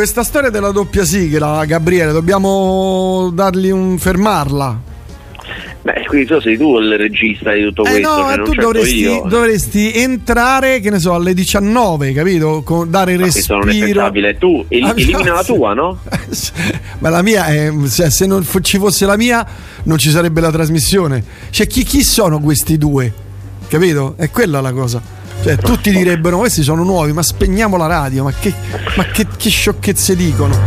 questa storia della doppia sigla, Gabriele, dobbiamo dargli un fermarla. Beh, quindi tu sei tu il regista di tutto Eh questo, no, cioè, tu dovresti, dovresti entrare, che ne so, alle 19, capito? Con- dare Ma questo non è respiro. pensabile. Tu el- Ah, elimina la tua, no? Ma la mia è. Se, se non ci fosse la mia, non ci sarebbe la trasmissione. Cioè, chi, chi sono questi due? Capito? È quella la cosa. Cioè, tutti direbbero: questi sono nuovi, ma spegniamo la radio. Ma che, ma che, che sciocchezze dicono?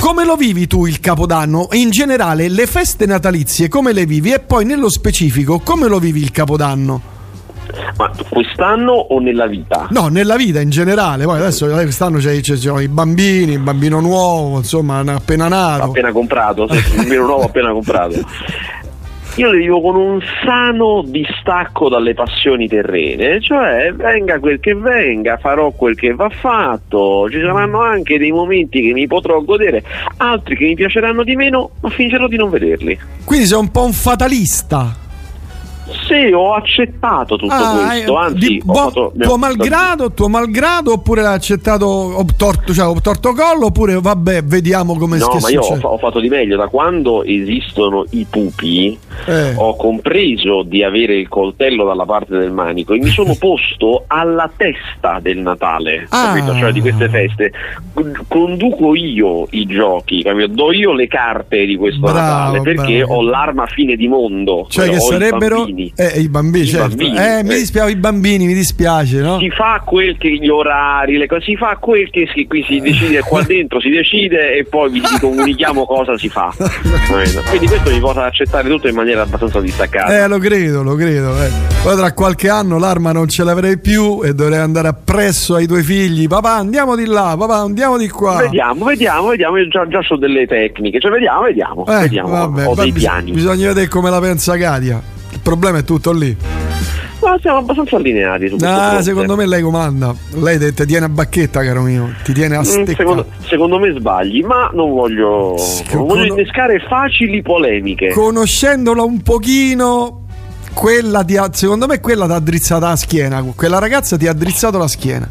Come lo vivi tu il Capodanno? In generale, le feste natalizie come le vivi? E poi nello specifico, come lo vivi il Capodanno? Ma quest'anno o nella vita? No, nella vita in generale. Poi adesso eh, quest'anno c'è, c'è- ci sono i bambini, il bambino nuovo, insomma, appena nato. Appena comprato, il mio nuovo appena comprato. Io le vivo con un sano distacco dalle passioni terrene, cioè venga quel che venga, farò quel che va fatto, ci saranno anche dei momenti che mi potrò godere, altri che mi piaceranno di meno, ma fingerò di non vederli. Quindi sei un po' un fatalista. Sì, ho accettato tutto Ah, questo, eh, anzi, di- boh, fatto- tuo malgrado, tuo malgrado, oppure l'hai accettato ho torto, cioè, ho torto collo, oppure vabbè, vediamo come No, che ma io ho, ho fatto di meglio. Da quando esistono i pupi, Eh. ho compreso di avere il coltello dalla parte del manico e mi sono posto alla testa del Natale, Ah. capito? Cioè di queste feste. Con- Conduco io i giochi, capito? Do io le carte di questo Bravo, Natale perché bravo. ho l'arma fine di mondo. Cioè, che sarebbero bambini. eh, i bambini, I certo. bambini, eh, mi eh. dispiace, i bambini, mi dispiace, no? Si fa quel che gli orari, le cose, si fa quel che si, qui si decide qua dentro, si decide e poi vi vi comunichiamo cosa si fa. Quindi questo mi porta ad accettare tutto in maniera abbastanza distaccata. Eh, lo credo, lo credo. eh. Poi tra qualche anno l'arma non ce l'avrei più e dovrei andare appresso ai tuoi figli. Papà, andiamo di là, papà, andiamo di qua. Vediamo, vediamo, vediamo, io già, già so delle tecniche, cioè vediamo, vediamo, Eh, vediamo, vabbè, ho dei bis- piani. Bisogna vedere come la pensa Katia. Il problema è tutto lì. Ma siamo abbastanza allineati su questo Ah, secondo me lei comanda. Lei te, te tiene a bacchetta, caro mio. Ti tiene a Mm, stecca. secondo, secondo me sbagli, ma non voglio, che non voglio innescare facili polemiche. Conoscendola un pochino, quella ti ha, secondo me quella ti ha drizzato la schiena. Quella ragazza ti ha drizzato la schiena.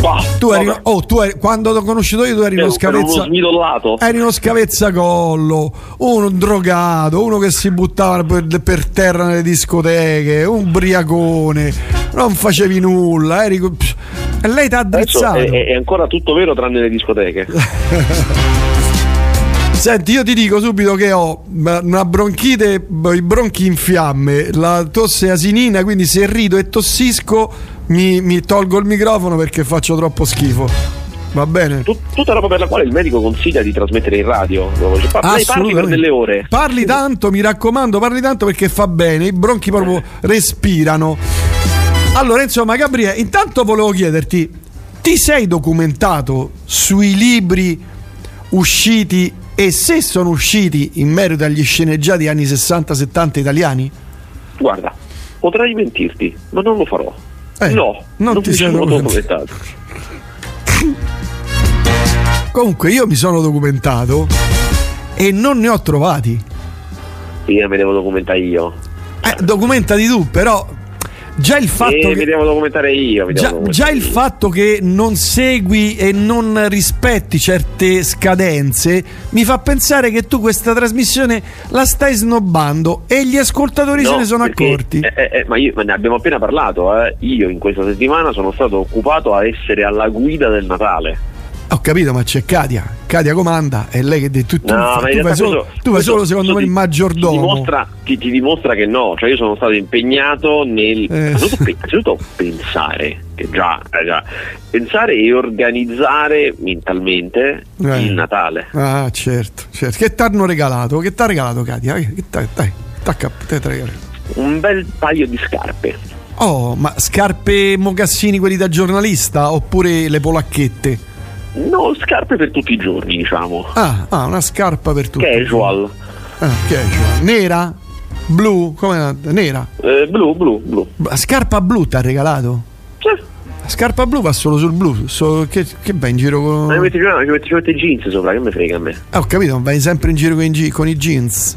Bah, Tu eri, oh, tu eri- quando l'ho conosciuto io, tu eri uno scavezza. Eri uno scavezzacollo, uno drogato, uno che si buttava per, per terra nelle discoteche, un briacone, non facevi nulla, eri. pff, E lei ti ha Adesso drizzato. è, è- è ancora tutto vero tranne le discoteche. Senti, io ti dico subito che ho una bronchite, i bronchi in fiamme, la tosse asinina, quindi se rido e tossisco mi, mi tolgo il microfono perché faccio troppo schifo. Va bene? Tut- tutta roba per la quale il medico consiglia di trasmettere in radio. Par- lei parli per delle ore. Parli tanto, mi raccomando, parli tanto perché fa bene, i bronchi proprio respirano. Allora, insomma, Gabriele, intanto volevo chiederti, ti sei documentato sui libri usciti e se sono usciti in merito agli sceneggiati anni 60-70 italiani? Guarda, potrei mentirti, ma non lo farò. Eh, no, non non, ti mi sei sono documentato. Comunque io mi sono documentato e non ne ho trovati. Io mi devo documentare io. Eh, documentati tu, però già il fatto Eh, che... mi devo documentare io. mi devo Già, documentare già il io. fatto che non segui e non rispetti certe scadenze mi fa pensare che tu questa trasmissione la stai snobbando e gli ascoltatori se No, ne sono perché- accorti. eh, eh, eh, ma, io, ma ne abbiamo appena parlato. eh. Io in questa settimana sono stato occupato a essere alla guida del Natale. Ho capito, ma c'è Katia. Katia comanda e lei che tu, tu, tu, No, ma in fai solo, questo- tu fai solo secondo me il maggiordomo. Ti dimostra, ti, ti dimostra che no, cioè io sono stato impegnato nel Eh. innanzitutto, pe- innanzitutto pensare, che già, eh, già, pensare e organizzare mentalmente Eh. il Natale. Ah, certo, certo. Che ti hanno regalato? Che ti ha regalato Katia? Eh, Che t'ha- dai, tacca, te te regalo. Un bel paio di scarpe. Oh, ma scarpe mocassini quelli da giornalista oppure le polacchette? No, scarpe per tutti i giorni, diciamo. Ah, ah, una scarpa per tutti. Casual. Ah, casual. Nera? Blu? Come nera? Eh, blu, blu, blu. Scarpa blu ti ha regalato? Sì. La scarpa blu va solo sul blu. so- che, che vai in giro con. Ma mi metti, ci metti, ci metti jeans sopra, che mi frega a me. Ah, ho capito, vai sempre in giro con i, con i jeans.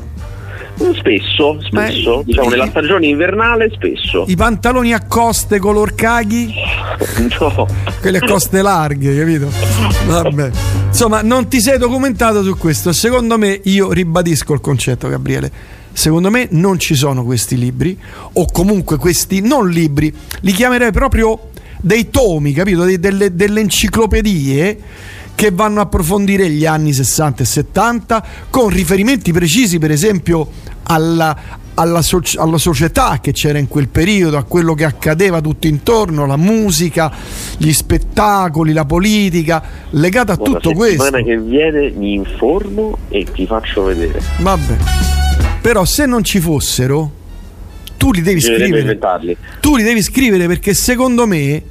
Spesso, spesso, Ma- diciamo nella stagione invernale spesso. I pantaloni a coste color caghi? No. Quelle a coste larghe, capito? Vabbè. Insomma, non ti sei documentato su questo. Secondo me, io ribadisco il concetto, Gabriele. Secondo me non ci sono questi libri, o comunque questi non libri, li chiamerei proprio dei tomi, capito? Dei- delle, delle enciclopedie che vanno a approfondire gli anni 60 e 70 con riferimenti precisi, per esempio, alla, alla soci- alla società che c'era in quel periodo, a quello che accadeva tutto intorno, la musica, gli spettacoli, la politica, legata a Guarda, tutto questo. settimana che viene mi informo e ti faccio vedere. Vabbè. Però se non ci fossero, tu li devi Bisognerebbe scrivere. inventarli. Tu li devi scrivere perché secondo me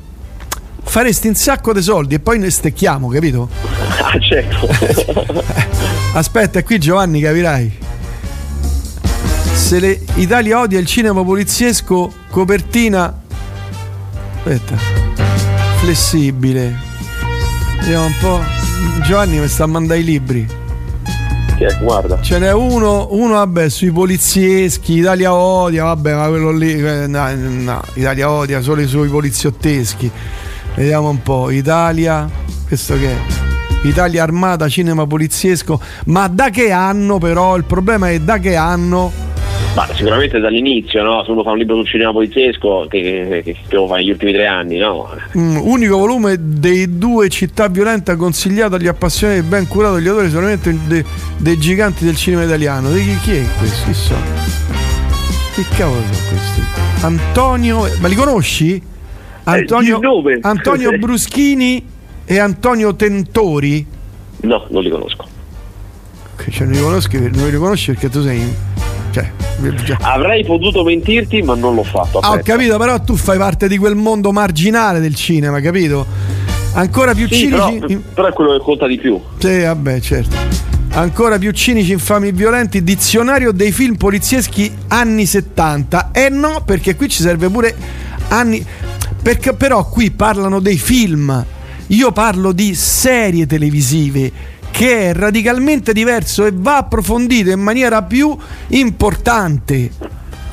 faresti un sacco di soldi e poi ne stecchiamo, capito? Ah, certo. Aspetta, è qui Giovanni capirai. Se le Italia odia il cinema poliziesco, copertina. Aspetta. Flessibile. Vediamo un po'. Giovanni mi sta a mandare i libri. Che- guarda. Ce n'è uno, uno vabbè, sui polizieschi, Italia odia, vabbè, ma quello lì, eh, no, no, Italia odia solo sui poliziotteschi. Vediamo un po', Italia, questo che è? Italia armata, cinema poliziesco, ma da che anno però? Il problema è da che anno? Ma sicuramente dall'inizio, no? Se uno fa un libro sul cinema poliziesco, che, che, che, lo fa negli ultimi tre anni, no? Mm, unico volume dei due città violenta consigliato agli appassionati e ben curato agli autori solamente de- dei giganti del cinema italiano. Di chi, chi è questo? Chi sono? Che cavolo sono questi? Antonio, ma li conosci? Antonio, il nome. Antonio Bruschini e Antonio Tentori? No, non li conosco. Che cioè, non li conosci, non li riconosci perché tu sei. Cioè, Avrei potuto mentirti, ma non l'ho fatto. Ah, ho capito, però tu fai parte di quel mondo marginale del cinema, capito? Ancora più Sì, però, cinici. però è quello che conta di più. Sì, vabbè, certo. Ancora più cinici, infami e violenti, dizionario dei film polizieschi anni 70. Eh no, perché qui ci serve pure anni. Perché però qui parlano dei film. Io parlo di serie televisive che è radicalmente diverso e va approfondito in maniera più importante.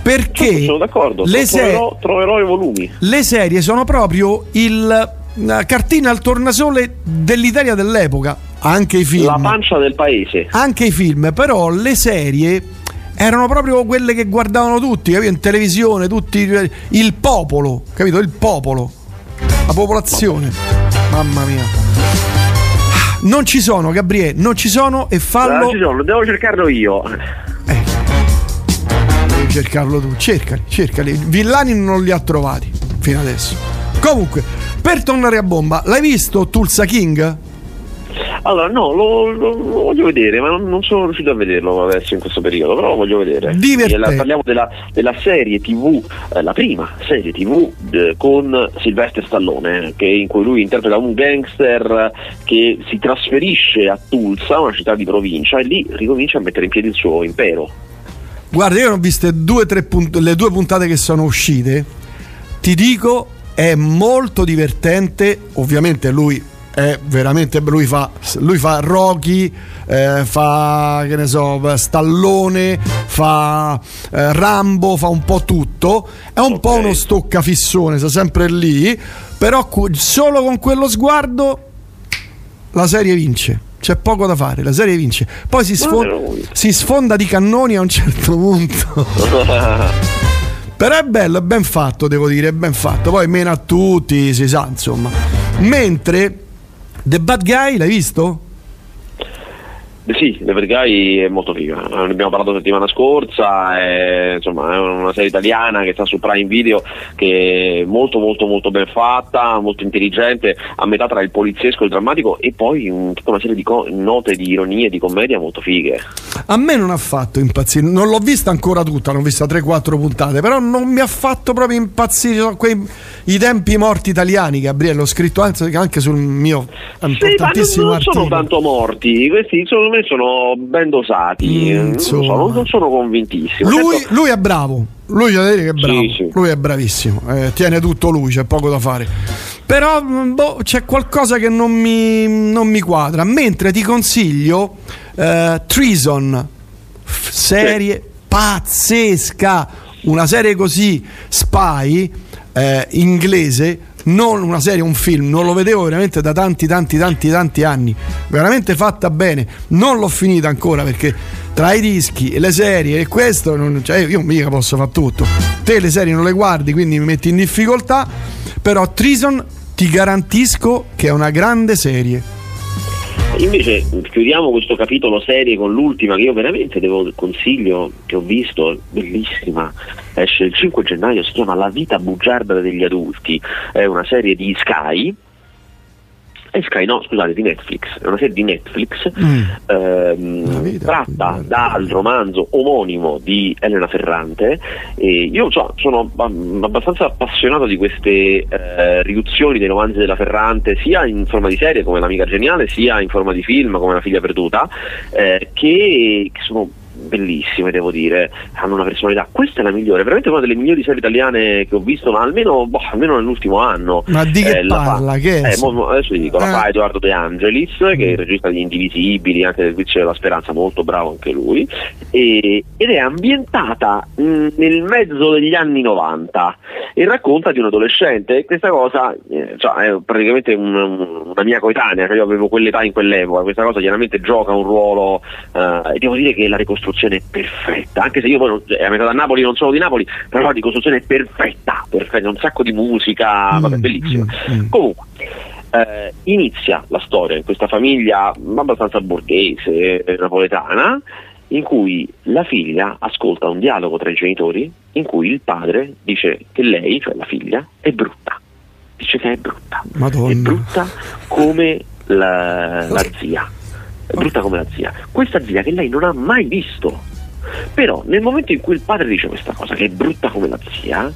Perché Sono d'accordo. le, se- troverò, troverò i volumi. le serie sono proprio il la cartina al tornasole dell'Italia dell'epoca, anche i film. La pancia del paese. anche i film, però le serie erano proprio quelle che guardavano tutti, capito? In televisione, tutti il popolo, capito? Il popolo, la popolazione. Mamma mia. Non ci sono, Gabriele, non ci sono e fallo. Ah, ci sono, devo cercarlo io. Eh, devi cercarlo tu, cercali, cercali. Villani non li ha trovati fino adesso. Comunque, per tornare a bomba, l'hai visto Tulsa King? Allora, no, lo, lo- lo voglio vedere, ma non, non sono riuscito a vederlo adesso in questo periodo, però lo voglio vedere. La- parliamo della, della serie TV, eh, la prima serie TV eh, con Sylvester Stallone, eh, che- in cui lui interpreta un gangster che si trasferisce a Tulsa, una città di provincia, e lì ricomincia a mettere in piedi il suo impero. Guarda, io ho viste due, tre punt- le due puntate che sono uscite. Ti dico, è molto divertente. Ovviamente lui è veramente. Lui fa, lui fa Rocky, eh, fa che ne so, Stallone, fa eh, Rambo, fa un po' tutto. È un po' Ok. uno stoccafissone, sta sempre lì. Però cu- solo con quello sguardo la serie vince. C'è poco da fare, la serie vince. Poi si, però- si sfonda di cannoni a un certo punto. Però è bello, è ben fatto, devo dire, è ben fatto. Poi meno a tutti, si sa, insomma. Mentre The Bad Guy, l'hai visto? Sì, The Bad Guy è molto figa, ne abbiamo parlato settimana scorsa, è, insomma, è una serie italiana che sta su Prime Video che è molto molto molto ben fatta, molto intelligente, a metà tra il poliziesco e il drammatico e poi un- tutta una serie di co- note di ironia e di commedia molto fighe. A me non ha fatto impazzire, non l'ho vista ancora tutta, l'ho vista 3-4 puntate, però non mi ha fatto proprio impazzire. Sono quei, I tempi morti italiani, Gabriele, l'ho scritto anche, anche sul mio Sì, ma non, importantissimo non sono tanto morti, questi secondo me sono ben dosati, Mm, non, so, non- sono convintissimo. Lui, Certo, lui è bravo, lui è bravo, Sì, sì. lui è bravissimo, eh, tiene tutto lui, c'è poco da fare. Però mm, boh, c'è qualcosa che non mi, non mi quadra. Mentre ti consiglio eh, Treason, serie pazzesca. Una serie così spy eh, inglese non una serie, un film, non lo vedevo veramente da tanti, tanti, tanti, tanti anni. Veramente fatta bene. Non l'ho finita ancora perché tra i dischi e le serie e questo, non, cioè io mica posso fare tutto. Te le serie non le guardi, quindi mi metti in difficoltà. Però Treason ti garantisco che è una grande serie. Invece chiudiamo questo capitolo serie con l'ultima che io veramente devo consiglio che ho visto, bellissima, esce il 5 gennaio, si chiama La vita bugiarda degli adulti, è una serie di Sky è Sky, no, scusate, di Netflix, è una serie di Netflix mm. ehm, tratta dal romanzo omonimo di Elena Ferrante e io so, sono abbastanza appassionato di queste eh, riduzioni dei romanzi della Ferrante sia in forma di serie come L'amica geniale sia in forma di film come La figlia perduta eh, che, che sono bellissime, devo dire, hanno una personalità. Questa è la migliore, veramente una delle migliori serie italiane che ho visto, ma almeno, boh, almeno nell'ultimo anno. Ma di che eh, parla? Fa, che eh, mo, adesso ti dico, eh. la fa Edoardo De Angelis, che è il mm. regista di Indivisibili, anche del Vizio della Speranza, molto bravo anche lui, e, ed è ambientata mh, mm, nel mezzo degli anni 90 e racconta di un adolescente. Questa cosa eh, cioè, è praticamente un, una mia coetanea, cioè io avevo quell'età in quell'epoca, questa cosa chiaramente gioca un ruolo eh, e devo dire che la ricostruzione è perfetta, anche se io poi è a metà da Napoli, non sono di Napoli, però la ricostruzione è perfetta, perfetta, un sacco di musica, mm, vabbè, bellissima. Mm, mm. Comunque. Eh, inizia la storia in questa famiglia abbastanza borghese, napoletana, in cui la figlia ascolta un dialogo tra i genitori in cui il padre dice che lei, cioè la figlia, è brutta. Dice che è brutta. Madonna. È brutta come la, la zia. Brutta come la zia. Questa zia che lei non ha mai visto. Però nel momento in cui il padre dice questa cosa, che è brutta come la zia,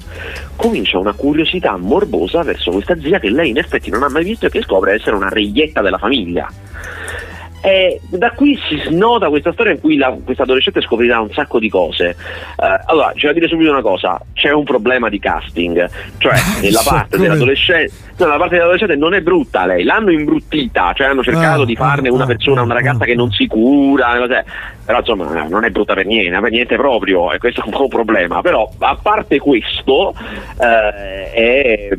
comincia una curiosità morbosa verso questa zia che lei in effetti non ha mai visto e che scopre essere una reietta della famiglia. E da qui si snota questa storia in cui questa adolescente scoprirà un sacco di cose. Eh, allora, c'è da dire subito una cosa: c'è un problema di casting, cioè nella parte dell'adolescente, no, la parte dell'adolescente non è brutta lei, l'hanno imbruttita, cioè hanno cercato ah, di farne una ah, persona, una ragazza che non si cura, però insomma non è brutta per niente, per niente proprio, e questo è un po' un problema. Però a parte questo, eh, è,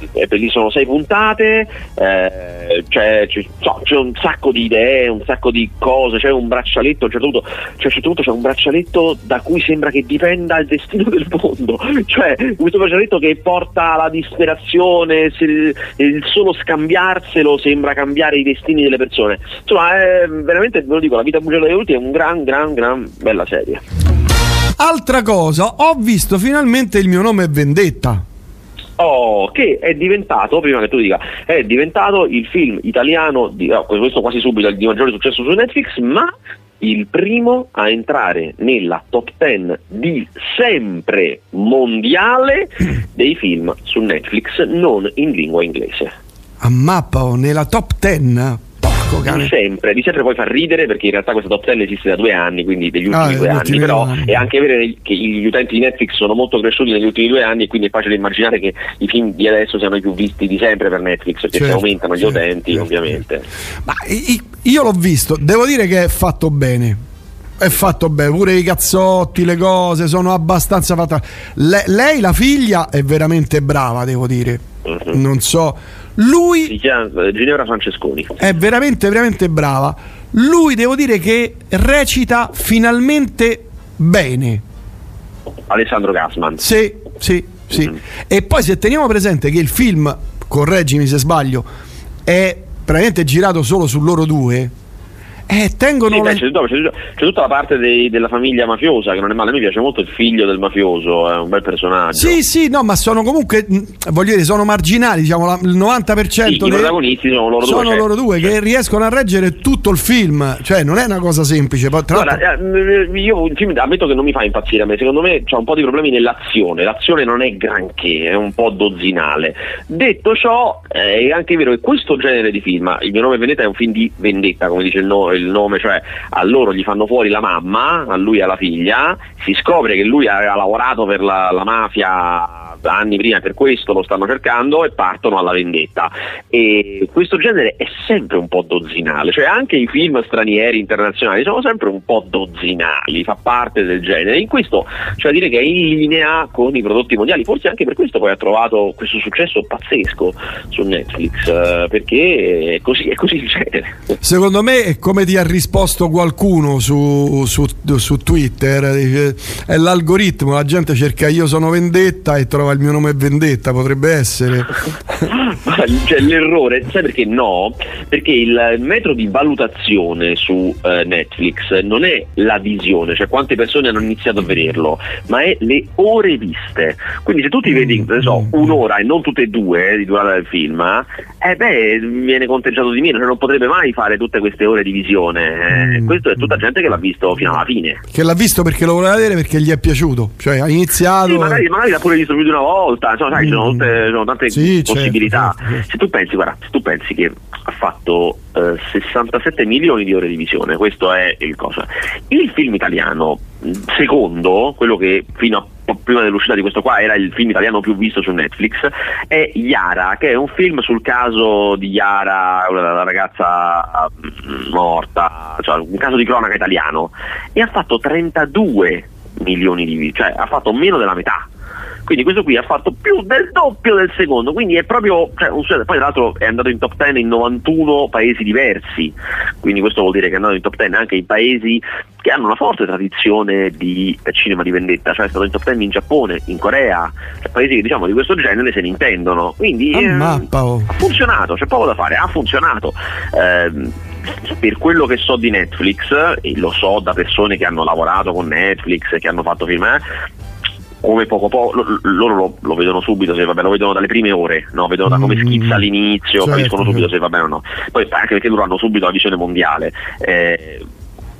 mm, è, sono sei puntate, eh, c'è, c'è, c'è un sacco di idee un sacco di cose, c'è un braccialetto, a un certo punto, cioè, c'è un braccialetto da cui sembra che dipenda il destino del mondo, cioè questo braccialetto che porta alla disperazione, il, il solo scambiarselo sembra cambiare i destini delle persone. Insomma, è veramente, ve lo dico, la vita bugiarda degli adulti è un gran, gran, gran bella serie. Altra cosa, ho visto finalmente il mio nome è Vendetta. Oh, che è diventato, prima che tu dica, è diventato il film italiano, di, oh, questo quasi subito, di maggiore successo su Netflix, ma il primo a entrare nella top 10 di sempre mondiale dei film su Netflix non in lingua inglese. A mappa o nella top 10? Porco cane. Di sempre, di sempre poi fa ridere perché in realtà questa top 10 esiste da due anni, quindi degli ultimi ah, due anni, però anni. è anche vero che gli utenti di Netflix sono molto cresciuti negli ultimi due anni e quindi è facile immaginare che i film di adesso siano i più visti di sempre per Netflix, perché certo, aumentano gli certo, utenti certo, ovviamente. Ma io l'ho visto, devo dire che è fatto bene è fatto bene, pure i cazzotti, le cose sono abbastanza fatte. Le, lei, la figlia, è veramente brava, devo dire. Uh-huh. Non so, lui si chiama Ginevra Francesconi. È veramente, veramente brava. Lui devo dire che recita finalmente bene. Alessandro Gassman. Sì, sì, sì. Mm-hmm. E poi se teniamo presente che il film, correggimi se sbaglio, è praticamente girato solo su loro due eh, tengono sì, beh, c'è, c'è, c'è, tutta la parte dei, della famiglia mafiosa che non è male, a me piace molto il figlio del mafioso, è un bel personaggio. Sì, sì, no, ma sono comunque, voglio dire, sono marginali, diciamo, il 90% sì, dei i protagonisti sono loro sono due. loro due che riescono a reggere tutto il film, cioè non è una cosa semplice. Guarda, eh, io il film ammetto che non mi fa impazzire a me, secondo me c'è un po' di problemi nell'azione, l'azione non è granché, è un po' dozzinale. Detto ciò, eh, è anche vero che questo genere di film, il mio nome Vendetta è un film di vendetta, come dice il, no, il nome, cioè a loro gli fanno fuori la mamma, a lui e alla figlia, si scopre che lui aveva lavorato per la, la mafia anni prima per questo lo stanno cercando e partono alla vendetta. E questo genere è sempre un po' dozzinale, cioè anche i film stranieri internazionali sono sempre un po' dozzinali, fa parte del genere. In questo cioè dire che è in linea con i prodotti mondiali, forse anche per questo poi ha trovato questo successo pazzesco su Netflix, eh, perché è così, è così il genere. Secondo me è come ti ha risposto qualcuno su, su, su Twitter, è l'algoritmo, la gente cerca io sono vendetta e trova il mio nome è vendetta, potrebbe essere. cioè, l'errore, sai perché no? Perché il metro di valutazione su eh, Netflix non è la visione, cioè quante persone hanno iniziato a vederlo, ma è le ore viste. Quindi se tu ti vedi, ne so, mm. un'ora e non tutte e due eh, di durata del film, eh beh, viene conteggiato di meno, cioè non potrebbe mai fare tutte queste ore di visione. Eh, mm. Questo è tutta gente che l'ha visto fino alla fine. Che l'ha visto perché lo voleva vedere perché gli è piaciuto, cioè ha iniziato. Sì, magari, magari l'ha pure visto più di una volta, insomma, sai, mm. ci sono, tutte, sono tante sì, certo, possibilità. Certo, certo. Se tu pensi, guarda, se tu pensi che ha fatto eh, 67 milioni di ore di visione, questo è il cosa. Il film italiano, secondo quello che fino a prima dell'uscita di questo qua era il film italiano più visto su Netflix, è Yara, che è un film sul caso di Yara, la ragazza mm, morta, cioè un caso di cronaca italiano, e ha fatto 32 milioni di video, cioè ha fatto meno della metà quindi questo qui ha fatto più del doppio del secondo, quindi è proprio, cioè, un, poi tra l'altro è andato in top 10 in 91 paesi diversi, quindi questo vuol dire che è andato in top 10 anche in paesi che hanno una forte tradizione di cinema di vendetta, cioè è stato in top 10 in Giappone, in Corea, cioè paesi che diciamo di questo genere se ne intendono, quindi eh, ha funzionato, c'è poco da fare, ha funzionato. Eh, per quello che so di Netflix, e lo so da persone che hanno lavorato con Netflix, che hanno fatto film, eh, come poco poco loro lo, lo, vedono subito se va bene, lo vedono dalle prime ore, no? vedono da come mm. schizza all'inizio, certo, capiscono subito certo. se va bene o no. Poi anche perché loro hanno subito la visione mondiale. Eh,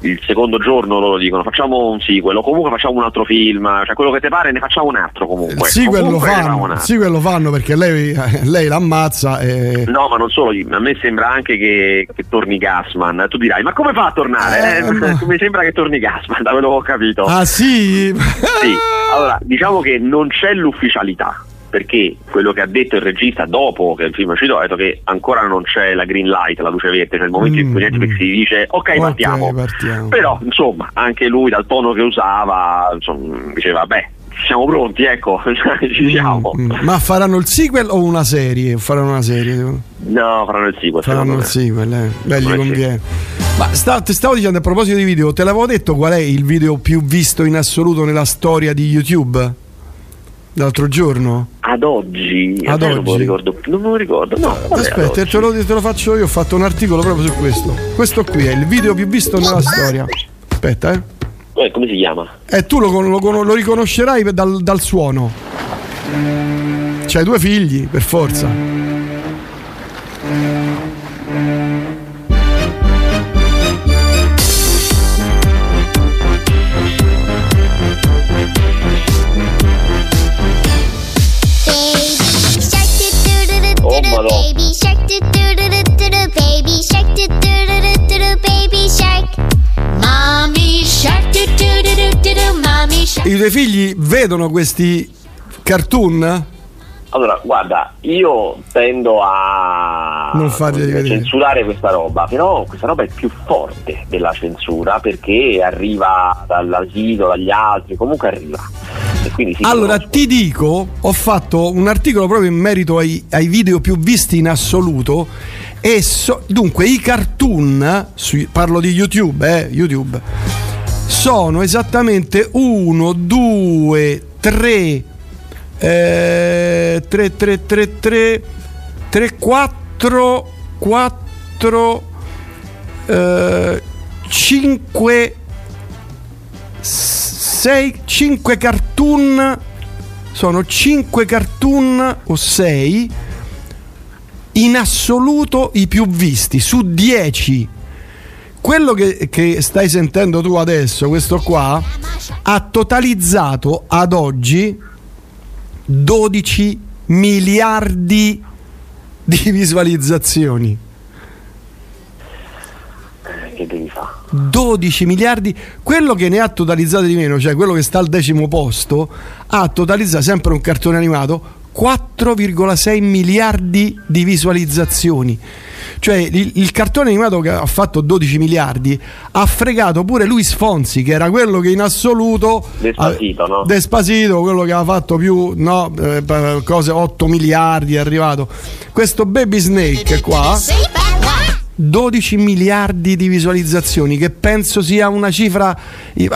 il secondo giorno loro dicono facciamo un sequel o comunque facciamo un altro film, cioè quello che ti pare ne facciamo un altro comunque. Il sequel, lo fanno, il sequel lo fanno perché lei, lei l'ammazza e... No ma non solo, a me sembra anche che, che torni Gasman, tu dirai ma come fa a tornare? Eh, eh, ma... Mi sembra che torni Gasman, da quello che ho capito. Ah sì? sì, allora diciamo che non c'è l'ufficialità perché quello che ha detto il regista dopo che il film è uscito ha detto che ancora non c'è la green light, la luce verde, cioè il momento mm, in cui Netflix si dice ok, okay partiamo. partiamo. Però insomma anche lui dal tono che usava insomma, diceva beh siamo pronti, ecco, ci mm, siamo. Mm, ma faranno il sequel o una serie? Faranno una serie? No, faranno il sequel. Faranno il sequel, eh. Beh, gli conviene. Ma sta, ti stavo dicendo a proposito di video, te l'avevo detto qual è il video più visto in assoluto nella storia di YouTube? L'altro giorno? Ad oggi? Ad oggi? Non me lo ricordo. Non me lo ricordo. No, Aspetta, te lo, te lo, faccio io. Ho fatto un articolo proprio su questo. Questo qui è il video più visto nella storia. Aspetta, eh. eh come si chiama? Eh, tu lo, lo, lo riconoscerai dal, dal suono. C'hai due figli, per forza. I tuoi figli vedono questi cartoon? Allora, guarda, io tendo a non censurare questa roba, però questa roba è più forte della censura perché arriva dall'asilo, dagli altri, comunque arriva. Allora ti dico, ho fatto un articolo proprio in merito ai, ai video più visti in assoluto e so, dunque i cartoon, su, parlo di YouTube, eh, YouTube sono esattamente 1, 2, 3, 3, 3, 3, 3, 3, 4, 4, 5, 6, 5 cartoon, sono 5 cartoon o 6 in assoluto i più visti su 10 quello che, che, stai sentendo tu adesso, questo qua, ha totalizzato ad oggi 12 miliardi di visualizzazioni. Devi fare? 12 miliardi, quello che ne ha totalizzato di meno, cioè quello che sta al decimo posto, ha totalizzato sempre un cartone animato 4,6 miliardi di visualizzazioni. Cioè il, il, cartone animato che ha fatto 12 miliardi ha fregato pure Luis Fonsi, che era quello che in assoluto Despasito, no? Despasito, quello che ha fatto più no, eh, cose 8 miliardi è arrivato. Questo Baby Snake qua 12 miliardi di visualizzazioni, che penso sia una cifra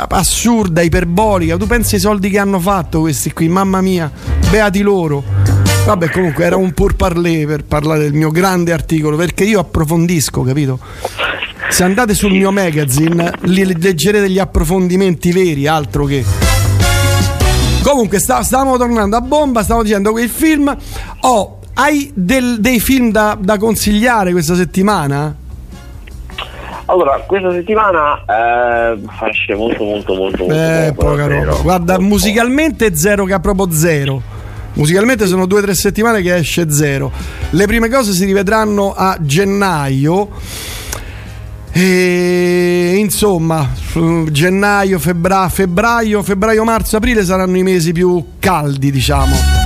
assurda, iperbolica. Tu pensi ai soldi che hanno fatto questi qui, mamma mia, beati loro. Vabbè, comunque era un pur parler per parlare del mio grande articolo, perché io approfondisco, capito? Se andate sul mio magazine, leggerete gli approfondimenti veri, altro che. Comunque, stavamo tornando a bomba, stavo dicendo che il film. Oh, hai del, dei film da, da, consigliare questa settimana? Allora, questa settimana eh, esce molto molto molto molto eh, poca roba. Guarda, molto musicalmente poco. zero che ha proprio zero. Musicalmente sono due o tre settimane che esce zero. Le prime cose si rivedranno a gennaio. E insomma, gennaio, febbraio, febbraio, febbraio, marzo, aprile saranno i mesi più caldi, diciamo.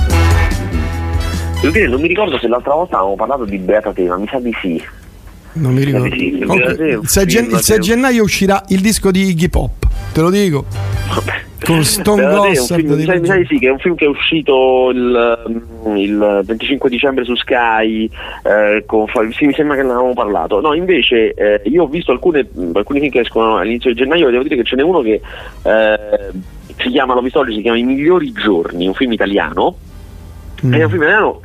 Devo dire, non mi ricordo se l'altra volta avevamo parlato di Beata Te, ma mi sa di sì. Non mi ricordo. Sì, Comunque, il 6, gen- il 6 gennaio uscirà il disco di Iggy Pop, te lo dico. Con Stone Gossard. Mi sa di sì, che è un film che è uscito il, il 25 dicembre su Sky. Eh, con, sì, mi sembra che ne avevamo parlato. No, invece eh, io ho visto alcune, alcuni film che escono all'inizio di gennaio e devo dire che ce n'è uno che eh, si chiama, l'ho visto oggi, si chiama I migliori giorni, un film italiano Mm. È un film italiano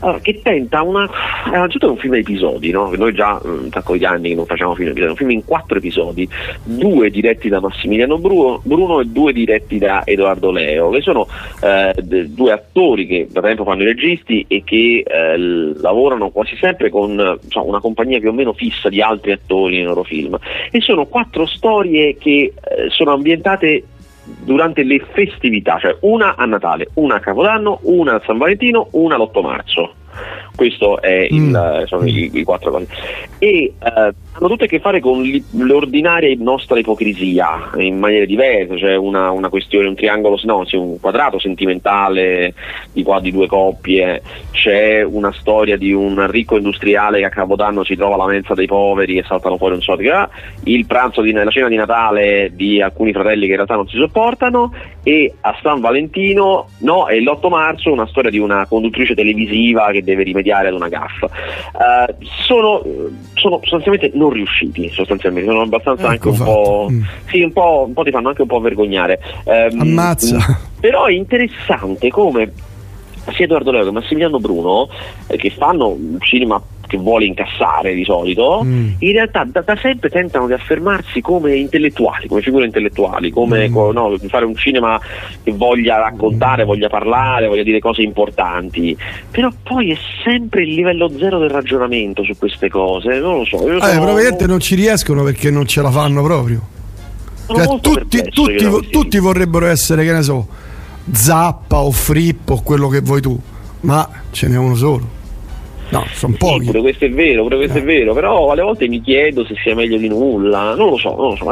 allora, che tenta una. Innanzitutto è un film a episodi, no? Noi già un sacco di anni che non facciamo film episodi, è un film in quattro episodi, due diretti da Massimiliano Bruno, Bruno e due diretti da Edoardo Leo, che sono eh, due attori che da tempo fanno i registi e che eh, lavorano quasi sempre con cioè, una compagnia più o meno fissa di altri attori nei loro film. E sono quattro storie che eh, sono ambientate durante le festività, cioè una a Natale, una a Capodanno, una a San Valentino, una l'8 marzo. Questo è il, mm. sono i, i, quattro cose. E eh, hanno tutte a che fare con l'ordinaria nostra ipocrisia in maniere diverse, cioè una, una questione, un triangolo, no, sì, un quadrato sentimentale di, qua, di due coppie, c'è una storia di un ricco industriale che a Capodanno si trova la mensa dei poveri e saltano fuori un soldo, il pranzo di, la cena di Natale di alcuni fratelli che in realtà non si sopportano e a San Valentino, no, è l'8 marzo una storia di una conduttrice televisiva che deve rimediare ad una gaffa. Uh, sono, sono sostanzialmente non riusciti sostanzialmente, sono abbastanza ecco anche un fatto. po', mm. sì, un po', un po' ti fanno anche un po' vergognare. Um, Ammazza. Però è interessante come sia Edoardo Leo che Massimiliano Bruno, eh, che fanno un cinema che vuole incassare di solito, mm. in realtà da, da, sempre tentano di affermarsi come intellettuali, come figure intellettuali, come mm. co, no, fare un cinema che voglia raccontare, mm. voglia parlare, voglia dire cose importanti, però poi è sempre il livello zero del ragionamento su queste cose, non lo so. Io eh, sono, probabilmente non ci riescono perché non ce la fanno proprio. Cioè, tutti, tutti, tutti vorrebbero essere, che ne so, Zappa o Frippo o quello che vuoi tu, ma ce n'è uno solo. No, sono sì, pochi. Pure questo è vero, pure questo eh. è vero, però alle volte mi chiedo se sia meglio di nulla, non lo so, non lo so.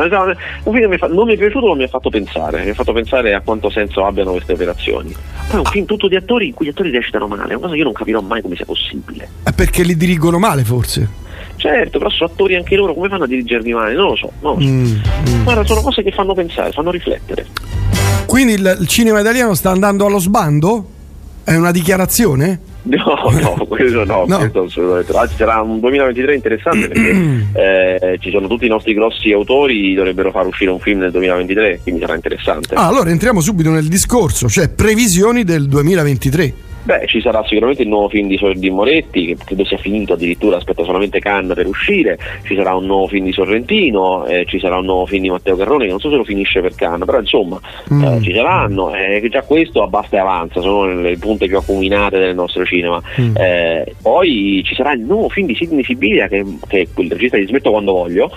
Un film che non mi è piaciuto ma mi ha fatto pensare, mi ha fatto pensare a quanto senso abbiano queste operazioni. Poi è un film tutto di attori in cui gli attori recitano male, è una cosa che io non capirò mai come sia possibile. È perché li dirigono male forse? Certo, però sono attori anche loro, come fanno a dirigerli male? Non lo so, non lo so. Mm, mm. Guarda, sono cose che fanno pensare, fanno riflettere. Quindi il, il cinema italiano sta andando allo sbando? È una dichiarazione? No, no, questo no, no. questo assolutamente. Anzi, sarà un 2023 interessante perché eh, ci sono tutti i nostri grossi autori, dovrebbero far uscire un film nel 2023, quindi sarà interessante. Ah, allora entriamo subito nel discorso, cioè previsioni del 2023. Beh, ci sarà sicuramente il nuovo film di, di Moretti, che credo sia finito addirittura, aspetta solamente Cannes per uscire, ci sarà un nuovo film di Sorrentino, eh, ci sarà un nuovo film di Matteo Carrone, che non so se lo finisce per Cannes, però insomma mm. eh, ci saranno, eh, già questo abbasta e avanza, sono le punte più accuminate del nostro cinema. Mm. Eh, poi ci sarà il nuovo film di Sidney Sibilia, che, che è il regista di Smetto quando voglio,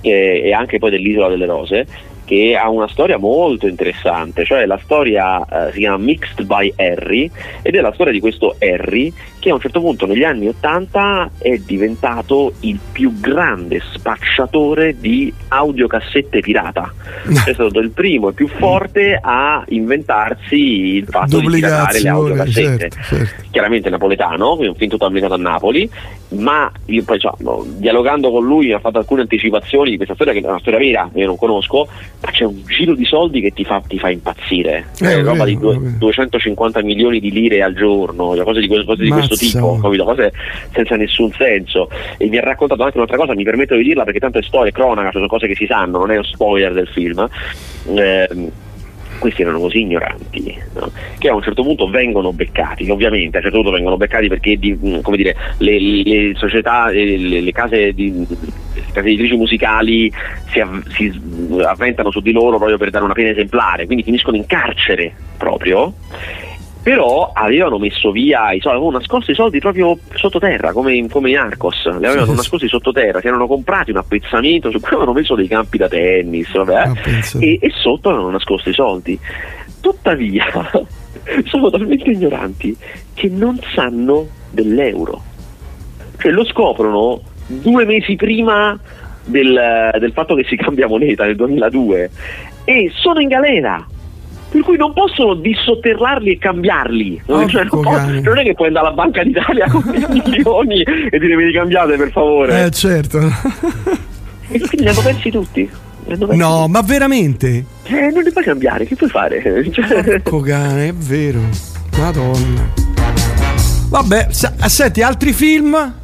e anche poi dell'Isola delle Rose che ha una storia molto interessante, cioè la storia eh, si chiama Mixed by Harry ed è la storia di questo Harry che a un certo punto negli anni 80 è diventato il più grande spacciatore di audiocassette pirata. è stato il primo e più forte a inventarsi il fatto di piratare le audiocassette. Certo, certo. Chiaramente napoletano, quindi un film tutto ambientato a Napoli, ma io poi diciamo, dialogando con lui ha fatto alcune anticipazioni di questa storia che è una storia vera, io non conosco, ma c'è un giro di soldi che ti fa, ti fa impazzire. Eh, è roba di due, 250 milioni di lire al giorno, cioè cose di, cose di questo tipo, capito? cose senza nessun senso. E mi ha raccontato anche un'altra cosa, mi permetto di dirla perché tanto è storia, è cronaca, cioè sono cose che si sanno, non è un spoiler del film. Eh, questi erano così ignoranti no? che a un certo punto vengono beccati, ovviamente a un certo punto vengono beccati perché di, mm, dire, le, le, società, le, le case, di, editrici musicali si, si, avventano su di loro proprio per dare una pena esemplare, quindi finiscono in carcere proprio però avevano messo via i soldi, avevano nascosto i soldi proprio sottoterra, come in, come in Arcos, li avevano nascosti sottoterra, si erano comprati un appezzamento su cui avevano messo dei campi da tennis vabbè, ah, e, e sotto avevano nascosto i soldi. Tuttavia sono talmente ignoranti che non sanno dell'euro, cioè lo scoprono due mesi prima del, del fatto che si cambia moneta nel 2002 e sono in galera per cui non possono dissotterrarli e cambiarli. Oh, cioè, non, posso, non, è che puoi andare alla Banca d'Italia con i milioni e dire me li cambiate per favore. Eh certo. e quindi li hanno persi tutti. Hanno persi no, tutti. ma veramente? Eh, non li puoi cambiare, che puoi fare? Cioè... Porco cane, è vero. Madonna. Vabbè, senti, altri film?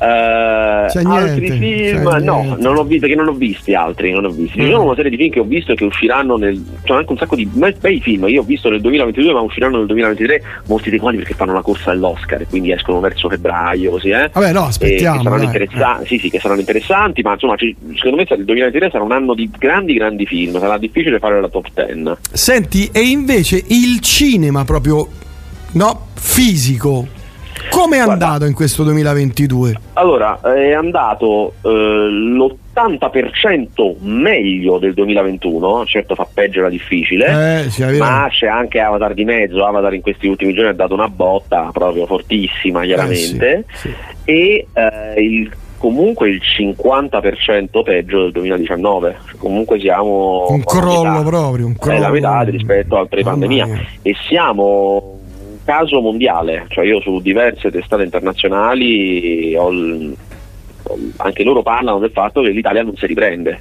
Uh, altri film, no, non ho visto, perché non ho visti altri. Non ho visti. Mm. Ci sono una serie di film che ho visto che usciranno nel. Sono anche un sacco di bei film. Io ho visto nel 2022, ma usciranno nel 2023, molti dei quali perché fanno la corsa all'Oscar, quindi escono verso febbraio, così, eh. Vabbè, no, aspettiamo. Che saranno, interessanti, sì, sì, che saranno interessanti, ma insomma, secondo me il 2023 sarà un anno di grandi, grandi film. Sarà difficile fare la top 10. Senti, e invece il cinema proprio no, fisico come è andato in questo 2022? Allora, è andato eh, l'80% meglio del 2021, certo fa peggio, era difficile, eh, ma c'è anche Avatar di mezzo, Avatar in questi ultimi giorni ha dato una botta proprio fortissima chiaramente eh, sì, sì. e eh, il comunque il 50% peggio del 2019, comunque siamo un crollo proprio, un crollo. È la metà rispetto al pre-pandemia e siamo caso mondiale, cioè io su diverse testate internazionali ho anche loro parlano del fatto che l'Italia non si riprende.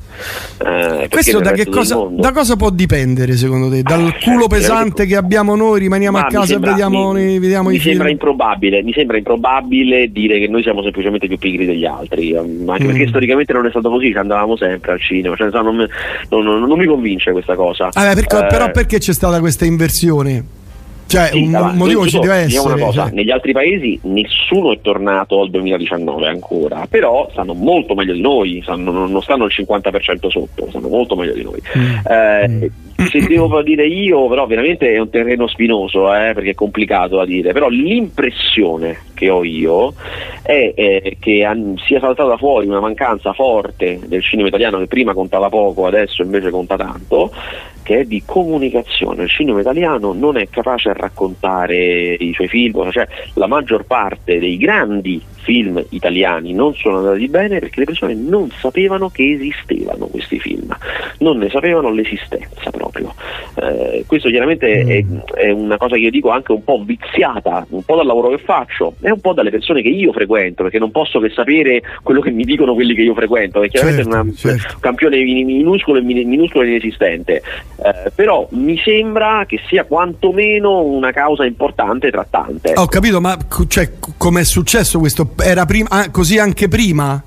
Eh, Questo da, cosa, da, cosa, può dipendere secondo te? Dal eh, culo pesante che abbiamo noi, rimaniamo a casa sembra, e vediamo, mi, vediamo mi i sembra improbabile, Mi sembra improbabile dire che noi siamo semplicemente più pigri degli altri, mm, anche mm. perché storicamente non è stato così, ci andavamo sempre al cinema, cioè, non, non, non, non, mi convince questa cosa. Ah, perché, eh, però perché c'è stata questa inversione? Cioè, sì, un allora, motivo ci deve essere. Una cosa, cioè. Negli altri paesi nessuno è tornato al 2019 ancora, però stanno molto meglio di noi, stanno, non stanno al 50% sotto, stanno molto meglio di noi. Mm. Eh, mm se devo dire io, però veramente è un terreno spinoso, eh, perché è complicato da dire, però l'impressione che ho io è eh, che an- sia saltata fuori una mancanza forte del cinema italiano che prima contava poco, adesso invece conta tanto, che è di comunicazione. Il cinema italiano non è capace a raccontare i suoi film, cioè la maggior parte dei grandi film italiani non sono andati bene perché le persone non sapevano che esistevano questi film, non ne sapevano l'esistenza proprio. Eh, questo chiaramente mm. è, è, una cosa che io dico anche un po' viziata, un po' dal lavoro che faccio e un po' dalle persone che io frequento, perché non posso che sapere quello che mi dicono quelli che io frequento, perché chiaramente certo, è una, certo. un campione minuscolo e minuscolo e inesistente. Eh, però mi sembra che sia quantomeno una causa importante e trattante. Ho capito, ma cioè, come è successo questo era prima, ah, così anche prima?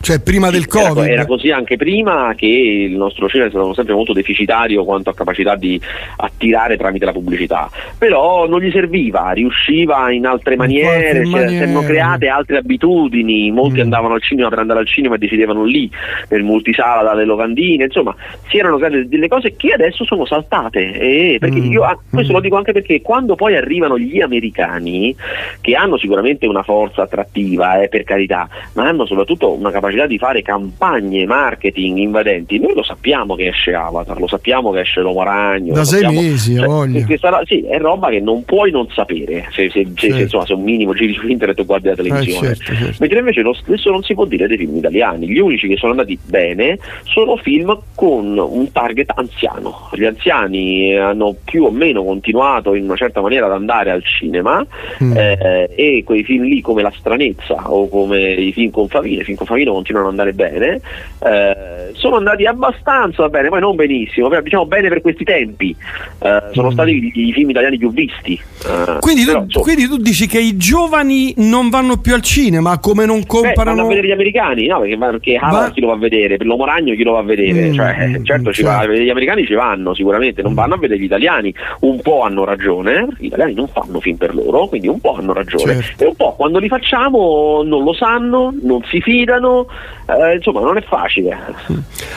Cioè prima del Covid? Era, era, così anche prima che il nostro cinema è stato sempre molto deficitario quanto a capacità di attirare tramite la pubblicità, però non gli serviva, riusciva in altre in maniere, si erano create altre abitudini, molti mm. andavano al cinema per andare al cinema e decidevano lì, nel multisala dalle locandine, insomma si erano create delle cose che adesso sono saltate, e mm. io, ah, questo mm. lo dico anche perché quando poi arrivano gli americani, che hanno sicuramente una forza attrattiva, eh, per carità, ma hanno soprattutto una capacità capacità di fare campagne marketing invadenti, noi lo sappiamo che esce Avatar, lo sappiamo che esce L'Uomo Ragno. Da sei sappiamo, mesi, cioè, voglia. Questa, sì, è roba che non puoi non sapere se, se, certo. se, insomma, se un minimo giri su internet o guardi la televisione. Eh, certo, certo. Mentre invece lo stesso non si può dire dei film italiani. Gli unici che sono andati bene sono film con un target anziano. Gli anziani hanno più o meno continuato in una certa maniera ad andare al cinema mm. eh, e quei film lì come La stranezza o come i film con Favino, i film con Favino continuano ad andare bene, eh, sono andati abbastanza bene, poi non benissimo, però diciamo bene per questi tempi. Eh, sono mm. stati i, i, film italiani più visti. Eh, quindi, però, tu, quindi, tu, dici che i giovani non vanno più al cinema, come non comprano... Beh, vanno a vedere gli americani, no? Perché, perché Va... chi lo va a vedere, per l'Uomo Ragno chi lo va a vedere, mm, cioè, mm, certo, certo. Va, gli americani ci vanno sicuramente, non vanno a vedere gli italiani, un po' hanno ragione, gli italiani non fanno film per loro, quindi un po' hanno ragione, certo. e un po' quando li facciamo non lo sanno, non si fidano, eh, insomma non è facile.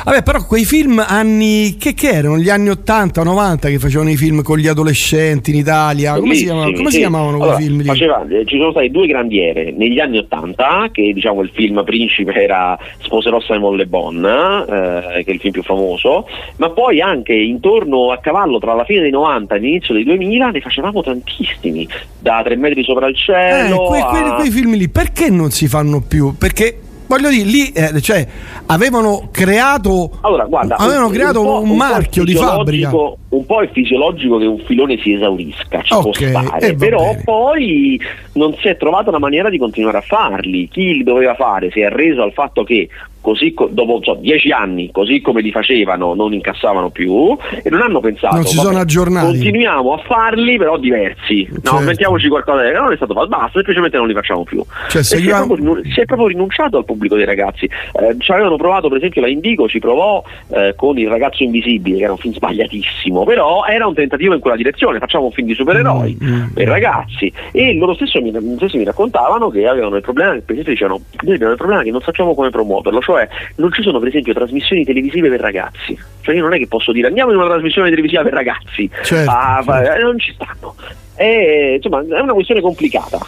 Vabbè, però quei film anni che, che erano? Gli anni 80, 90 che facevano i film con gli adolescenti in Italia, come si chiamavano, come sì. si chiamavano allora, quei film? Faceva, eh, ci sono state due grandi ere, negli anni 80 che diciamo il film principe era Sposerò Simon Le Bon, eh, che è il film più famoso, ma poi anche intorno a cavallo tra la fine dei 90 e l'inizio dei 2000 ne facevamo tantissimi, da tre metri sopra il cielo. Eh, quei, a... quei film lì perché non si fanno più? Perché voglio dire, lì eh, cioè, avevano creato, allora, guarda, avevano un, creato un, un, un marchio di fabbrica. Un po' è fisiologico che un filone si esaurisca, ci okay, può stare, però bene. poi non si è trovata una maniera di continuare a farli. Chi li doveva fare si è arreso al fatto che così co- dopo so, dieci anni, così come li facevano, non incassavano più e non hanno pensato. Non si sono aggiornati. Continuiamo a farli, però diversi. No, certo. mettiamoci qualcosa che non è stato fatto, basta, semplicemente non li facciamo più. Cioè, si, io... è proprio, si, è proprio, rinunciato al pubblico dei ragazzi. Eh, ci avevano provato, per esempio, la Indigo ci provò eh, con Il ragazzo invisibile, che era un film sbagliatissimo, però era un tentativo in quella direzione. Facciamo un film di supereroi mm, mm, per ragazzi. E loro stessi mi, stessi mi raccontavano che avevano il problema, per esempio, dicevano: Noi abbiamo il problema che non sappiamo come promuoverlo cioè non ci sono per esempio trasmissioni televisive per ragazzi, cioè io non è che posso dire andiamo in una trasmissione televisiva per ragazzi, certo, ah, certo. non ci stanno. E, insomma, è una questione complicata.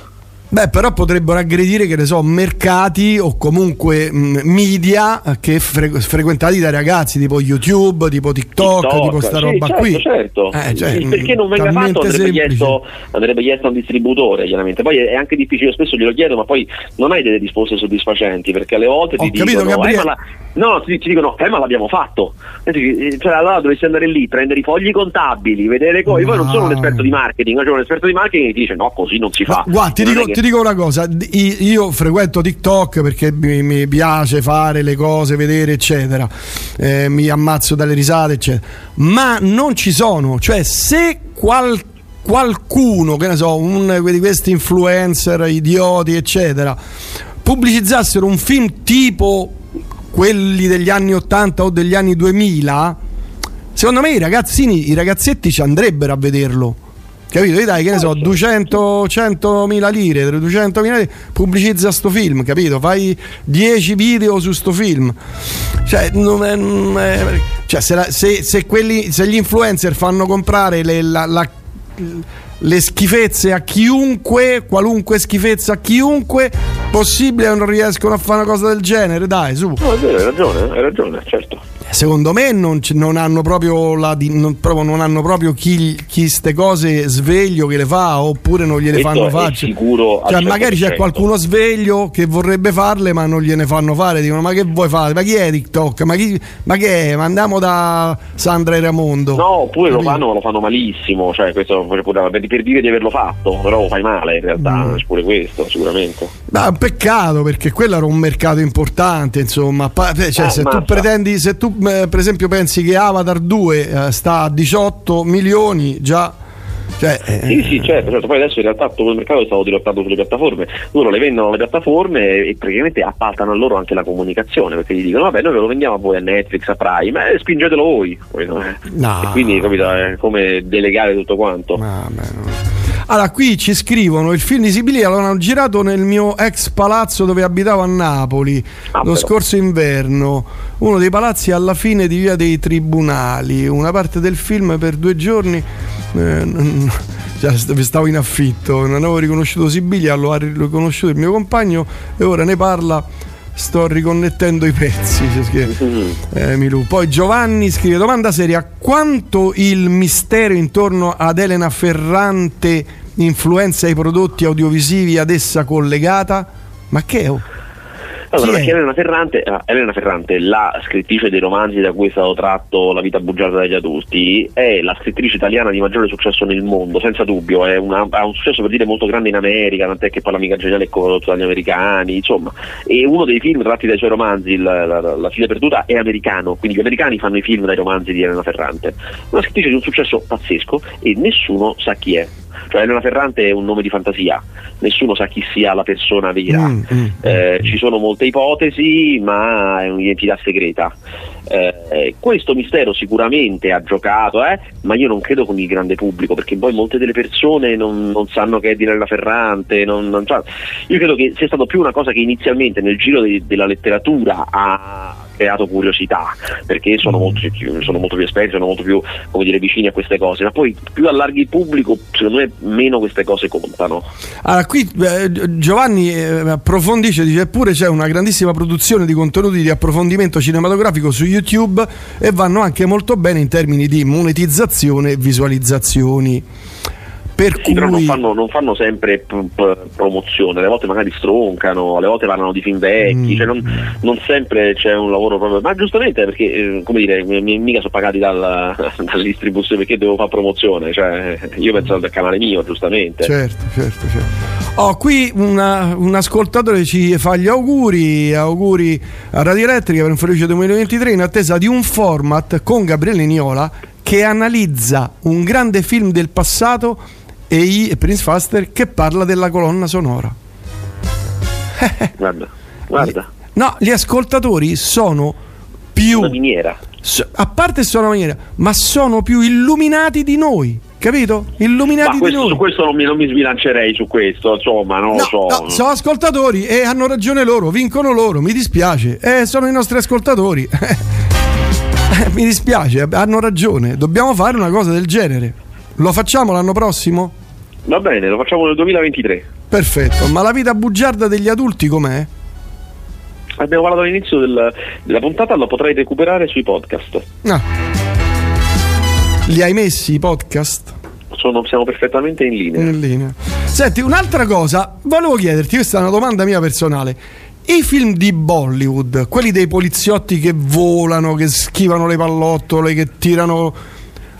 Beh, però potrebbero aggredire, che ne so, mercati o comunque mh, media che fre- frequentati dai ragazzi, tipo YouTube, tipo TikTok, TikTok tipo sta sì, roba certo, qui. Certo, eh, cioè, perché non venga fatto andrebbe chiesto, andrebbe chiesto, a un distributore, chiaramente. Poi è anche difficile, spesso glielo chiedo, ma poi non hai delle risposte soddisfacenti, perché alle volte Ho ti capito, dicono, eh, ma la... no, ti, ti, dicono, eh, ma l'abbiamo fatto. Cioè, allora dovresti andare lì, prendere i fogli contabili, vedere come. No. Poi non sono un esperto di marketing, cioè un esperto di marketing che ti dice no, così non si fa. Ma, guarda, ti dico, che... ti dico una cosa, io frequento TikTok perché mi, piace fare le cose, vedere, eccetera. Eh, mi ammazzo dalle risate, eccetera. Ma non ci sono, cioè se qual, qualcuno, che ne so, uno di questi influencer, idioti, eccetera, pubblicizzassero un film tipo quelli degli anni 80 o degli anni 2000, secondo me i ragazzini, i ragazzetti ci andrebbero a vederlo capito? E dai, che ne so, 200 100.000 lire, 200.000 lire, pubblicizza sto film, capito? Fai 10 video su sto film. Cioè, non è, non è, cioè se, la, se, se, quelli, se, gli influencer fanno comprare le, la, la, le schifezze a chiunque, qualunque schifezza a chiunque, possibile non riescono a fare una cosa del genere, dai, su. No, è vero, hai ragione, hai ragione, certo secondo me non, non, hanno proprio, la, non, proprio, non hanno proprio chi, chi ste cose sveglio che le fa oppure non gliele Questo fanno fare. Cioè, magari c'è qualcuno sveglio che vorrebbe farle ma non gliene fanno fare. Dicono ma che vuoi fare? Ma chi è TikTok? Ma, chi, ma che è? Ma andiamo da Sandra e Ramondo. No, oppure lo fanno ma lo fanno malissimo. Cioè, questo per, per dire di averlo fatto, però lo fai male in realtà. Mm. C'è pure questo sicuramente. Ma è un peccato perché quello era un mercato importante. Insomma, cioè, ah, se tu pretendi, se tu per esempio pensi che Avatar 2 eh, sta a 18 milioni già cioè, eh, sì, sì, certo, certo, poi adesso in realtà tutto il mercato è stato dirottato sulle piattaforme, loro le vendono alle piattaforme e praticamente appaltano a loro anche la comunicazione, perché gli dicono vabbè noi ve lo vendiamo a voi a Netflix, a Prime, eh, spingetelo voi. No. E quindi capito, è come delegare tutto quanto. No, beh, no. Allora, qui ci scrivono: il film di Sibilia l'hanno girato nel mio ex palazzo dove abitavo a Napoli ah, lo però. scorso inverno. Uno dei palazzi alla fine di via dei tribunali. Una parte del film per due giorni. Eh, stavo in affitto, non avevo riconosciuto Sibilia, lo ha riconosciuto il mio compagno e ora ne parla sto riconnettendo i pezzi. Eh, Milù. Poi Giovanni scrive: Domanda seria: quanto il mistero intorno ad Elena Ferrante influenza i prodotti audiovisivi ad essa collegata? Ma che? Oh? Allora, perché Elena Ferrante, ah, Elena Ferrante, la scrittrice dei romanzi da cui è stato tratto La vita bugiarda degli adulti, è la scrittrice italiana di maggiore successo nel mondo, senza dubbio, una, ha un successo per dire molto grande in America, tant'è che poi l'amica geniale è condotto dagli americani, insomma, e uno dei film tratti dai suoi romanzi, la, la, la, figlia perduta, è americano, quindi gli americani fanno i film dai romanzi di Elena Ferrante. Una scrittrice di un successo pazzesco e nessuno sa chi è. Cioè Elena Ferrante è un nome di fantasia, nessuno sa chi sia la persona vera. Mm, mm, eh, ci sono molte ipotesi, ma è un'identità segreta. Eh, questo mistero sicuramente ha giocato, eh, ma io non credo con il grande pubblico, perché poi molte delle persone non, non sanno che è di Nella Ferrante. Non, non, cioè, io credo che sia stato più una cosa che inizialmente nel giro de, della letteratura ha creato curiosità perché sono molto, sono molto, più esperti, sono molto più dire, vicini a queste cose, ma poi più allarghi il pubblico, secondo me meno queste cose contano. Allora, qui eh, Giovanni eh, approfondisce, dice eppure c'è una grandissima produzione di contenuti di approfondimento cinematografico su YouTube e vanno anche molto bene in termini di monetizzazione e visualizzazioni. Per sì, cui... però non fanno, non fanno sempre p- p- promozione, alle volte magari stroncano, alle volte parlano di film vecchi, mm. cioè non, non, sempre c'è un lavoro proprio. Ma giustamente perché, eh, come dire, mica sono pagati dalla, dalla distribuzione perché devo fare promozione, cioè io penso al canale mio, giustamente. Certo, certo, certo. Oh, qui una, un ascoltatore ci fa gli auguri, auguri a Radio Elettrica per un felice 2023 in attesa di un format con Gabriele Niola che analizza un grande film del passato e Prince Faster che parla della colonna sonora. guarda, guarda. No, gli ascoltatori sono più... Una miniera. A parte sono una miniera, ma sono più illuminati di noi. Capito? Illuminati questo, di noi. Su questo non mi, non mi, sbilancerei su questo, insomma, non no, lo so. No, sono ascoltatori e hanno ragione loro, vincono loro, mi dispiace. Eh, sono i nostri ascoltatori. mi dispiace, hanno ragione. Dobbiamo fare una cosa del genere. Lo facciamo l'anno prossimo? Va bene, lo facciamo nel 2023. Perfetto, ma la vita bugiarda degli adulti com'è? Abbiamo parlato all'inizio del, della puntata, lo potrai recuperare sui podcast. Ah. Li hai messi i podcast? Sono, siamo perfettamente in linea. in linea. Senti, un'altra cosa, volevo chiederti, questa è una domanda mia personale. I film di Bollywood, quelli dei poliziotti che volano, che schivano le pallottole, che tirano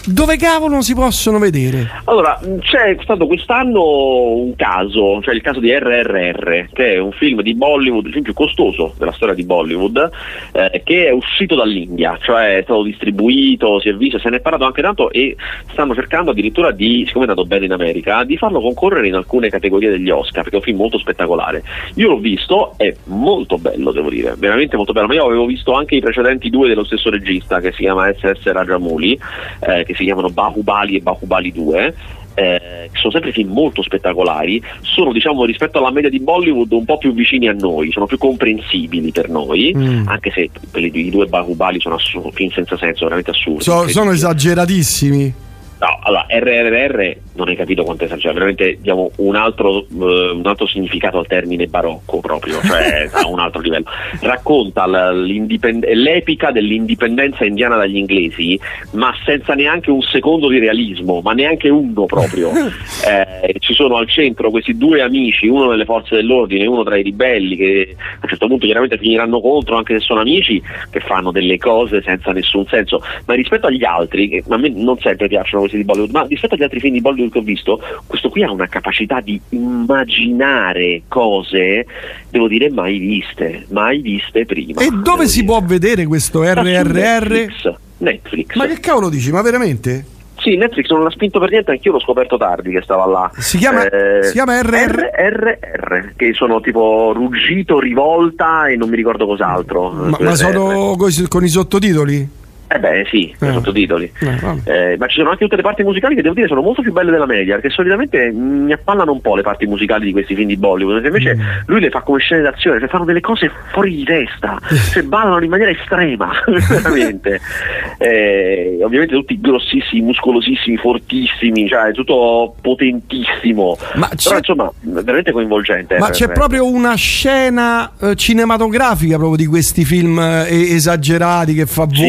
dove cavolo si possono vedere? Allora, c'è stato quest'anno un caso, cioè il caso di RRR, che è un film di Bollywood, il film più costoso della storia di Bollywood, eh, che è uscito dall'India, cioè è stato distribuito, si è visto, se ne è parlato anche tanto e stanno cercando addirittura di, siccome è andato bene in America, di farlo concorrere in alcune categorie degli Oscar, perché è un film molto spettacolare. Io l'ho visto, è molto bello, devo dire, veramente molto bello, ma io avevo visto anche i precedenti due dello stesso regista, che si chiama SS Rajamouli, eh, che si chiamano Bahubali e Bahubali 2 eh, sono sempre film molto spettacolari, sono diciamo rispetto alla media di Bollywood un po' più vicini a noi, sono più comprensibili per noi, mm. anche se i due Bahubali sono assurdi, film senza senso, veramente assurdi. So, sono esageratissimi. No, allora RRR non hai capito quanto è esagerato, veramente diamo un altro, uh, un altro, significato al termine barocco proprio, cioè a un altro livello. Racconta l'epica dell'indipendenza indiana dagli inglesi, ma senza neanche un secondo di realismo, ma neanche uno proprio. Eh, ci sono al centro questi due amici, uno nelle forze dell'ordine uno tra i ribelli, che a un certo punto chiaramente finiranno contro, anche se sono amici, che fanno delle cose senza nessun senso. Ma rispetto agli altri, che a me non sempre piacciono questi di Bollywood, ma rispetto agli altri film di Bollywood che ho visto, questo qui ha una capacità di immaginare cose, devo dire, mai viste, mai viste prima. E dove si dire. può vedere questo RRR? Netflix. Netflix. Ma che cavolo dici? Ma veramente? Sì, Netflix non l'ha spinto per niente, anch'io l'ho scoperto tardi che stava là. Si chiama, eh, si chiama RR? RRR, che sono tipo ruggito, rivolta e non mi ricordo cos'altro. Ma, ma sono con i sottotitoli? Eh beh sì, Eh. i sottotitoli. Eh. Eh, ma ci sono anche tutte le parti musicali che devo dire sono molto più belle della media, perché solitamente mi appallano un po' le parti musicali di questi film di Bollywood, invece Mm. lui le fa come scene d'azione, cioè fanno delle cose fuori di testa, cioè ballano in maniera estrema, veramente. Eh, ovviamente tutti grossissimi, muscolosissimi, fortissimi, cioè tutto potentissimo. Ma Però insomma, veramente coinvolgente. Ma eh, c'è per- proprio una scena eh, cinematografica proprio di questi film esagerati che fa Sì, sì,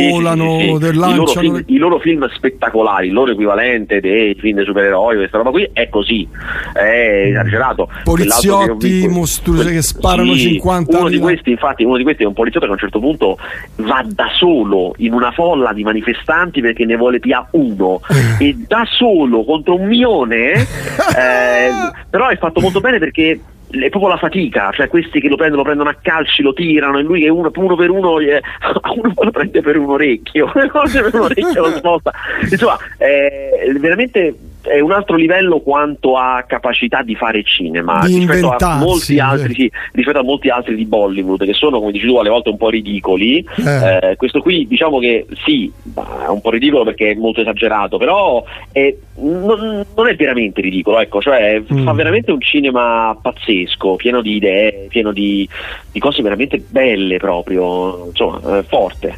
volano, sì, sì. del I, loro lanciano. film, i loro film spettacolari, il loro equivalente dei film dei supereroi, questa roba qui è così, è esagerato. Poliziotti mostruosi che sparano 50 uno di questi, infatti, uno di questi è un poliziotto che a un certo punto va da solo in una folla di manifestanti perché ne vuole pia uno e da solo contro un milione, eh, però è fatto molto bene perché è proprio la fatica, cioè questi che lo prendono, lo prendono a calci, lo tirano e lui che uno, uno per uno, eh, uno lo prende per un orecchio, per un orecchio lo sposta. Insomma, è veramente è un altro livello quanto a capacità di fare cinema Di rispetto a molti altri, sì, rispetto a molti altri di Bollywood che sono, come dici tu, alle volte un po' ridicoli. Eh. Eh, questo qui diciamo che sì, è un po' ridicolo perché è molto esagerato, però è- non, non è veramente ridicolo, ecco, cioè Mm. fa veramente un cinema pazzesco, pieno di idee, pieno di, di cose veramente belle proprio, insomma, eh, forte.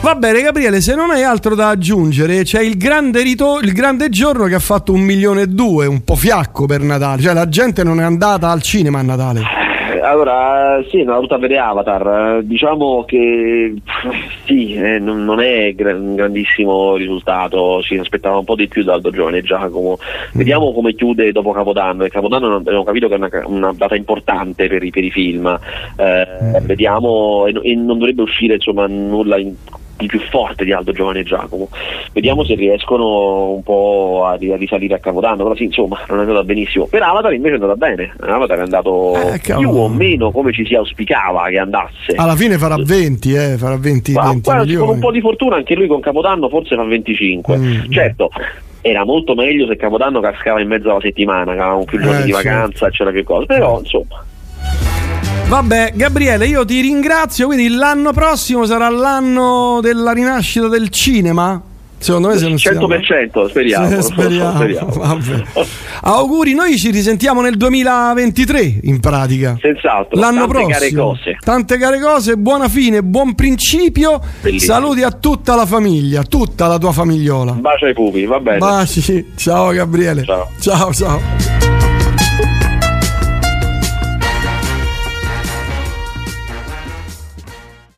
Va bene, Gabriele, se non hai altro da aggiungere, c'è il grande, rito- il grande giorno che ha fatto un milione e due, un po' fiacco per Natale. Cioè, la gente non è andata al cinema a Natale. Allora, sì, non l'ho avuto a vedere Avatar. Eh, Diciamo che sì, eh, non, non è gra- un grandissimo risultato. Ci aspettava un po' di più da Aldo Giovane Giacomo. Vediamo come chiude dopo Capodanno. E Capodanno abbiamo capito che è una, una data importante per i, per i film. Eh, Vediamo, e, e non dovrebbe uscire insomma nulla in- di più forte di Aldo Giovane e Giacomo. Vediamo se riescono un po' a, a risalire a Capodanno. Però sì, insomma, non è andata benissimo. Per Avatar invece è andata bene. Avatar è andato Eh, più o meno come ci si auspicava che andasse. Alla fine farà 20, eh, farà 20, Ma 20 guarda, con un po' di fortuna anche lui con Capodanno forse fa 25. Mm. Certo, era molto meglio se Capodanno cascava in mezzo alla settimana, avevamo più giorni Eh, di vacanza, c'era più cose. Però insomma, Vabbè, Gabriele, io ti ringrazio. Quindi l'anno prossimo sarà l'anno della rinascita del cinema? Secondo me se non si 100% speriamo. Sì, speriamo. speriamo. Auguri, noi ci risentiamo nel 2023 in pratica. Senz'altro. L'anno tante care prossimo. cose. Tante care cose, buona fine, buon principio. Bellissimo. Saluti a tutta la famiglia, tutta la tua famigliola. Bacio ai pupi, va bene. Baci. Ciao Gabriele. Ciao. Ciao, ciao.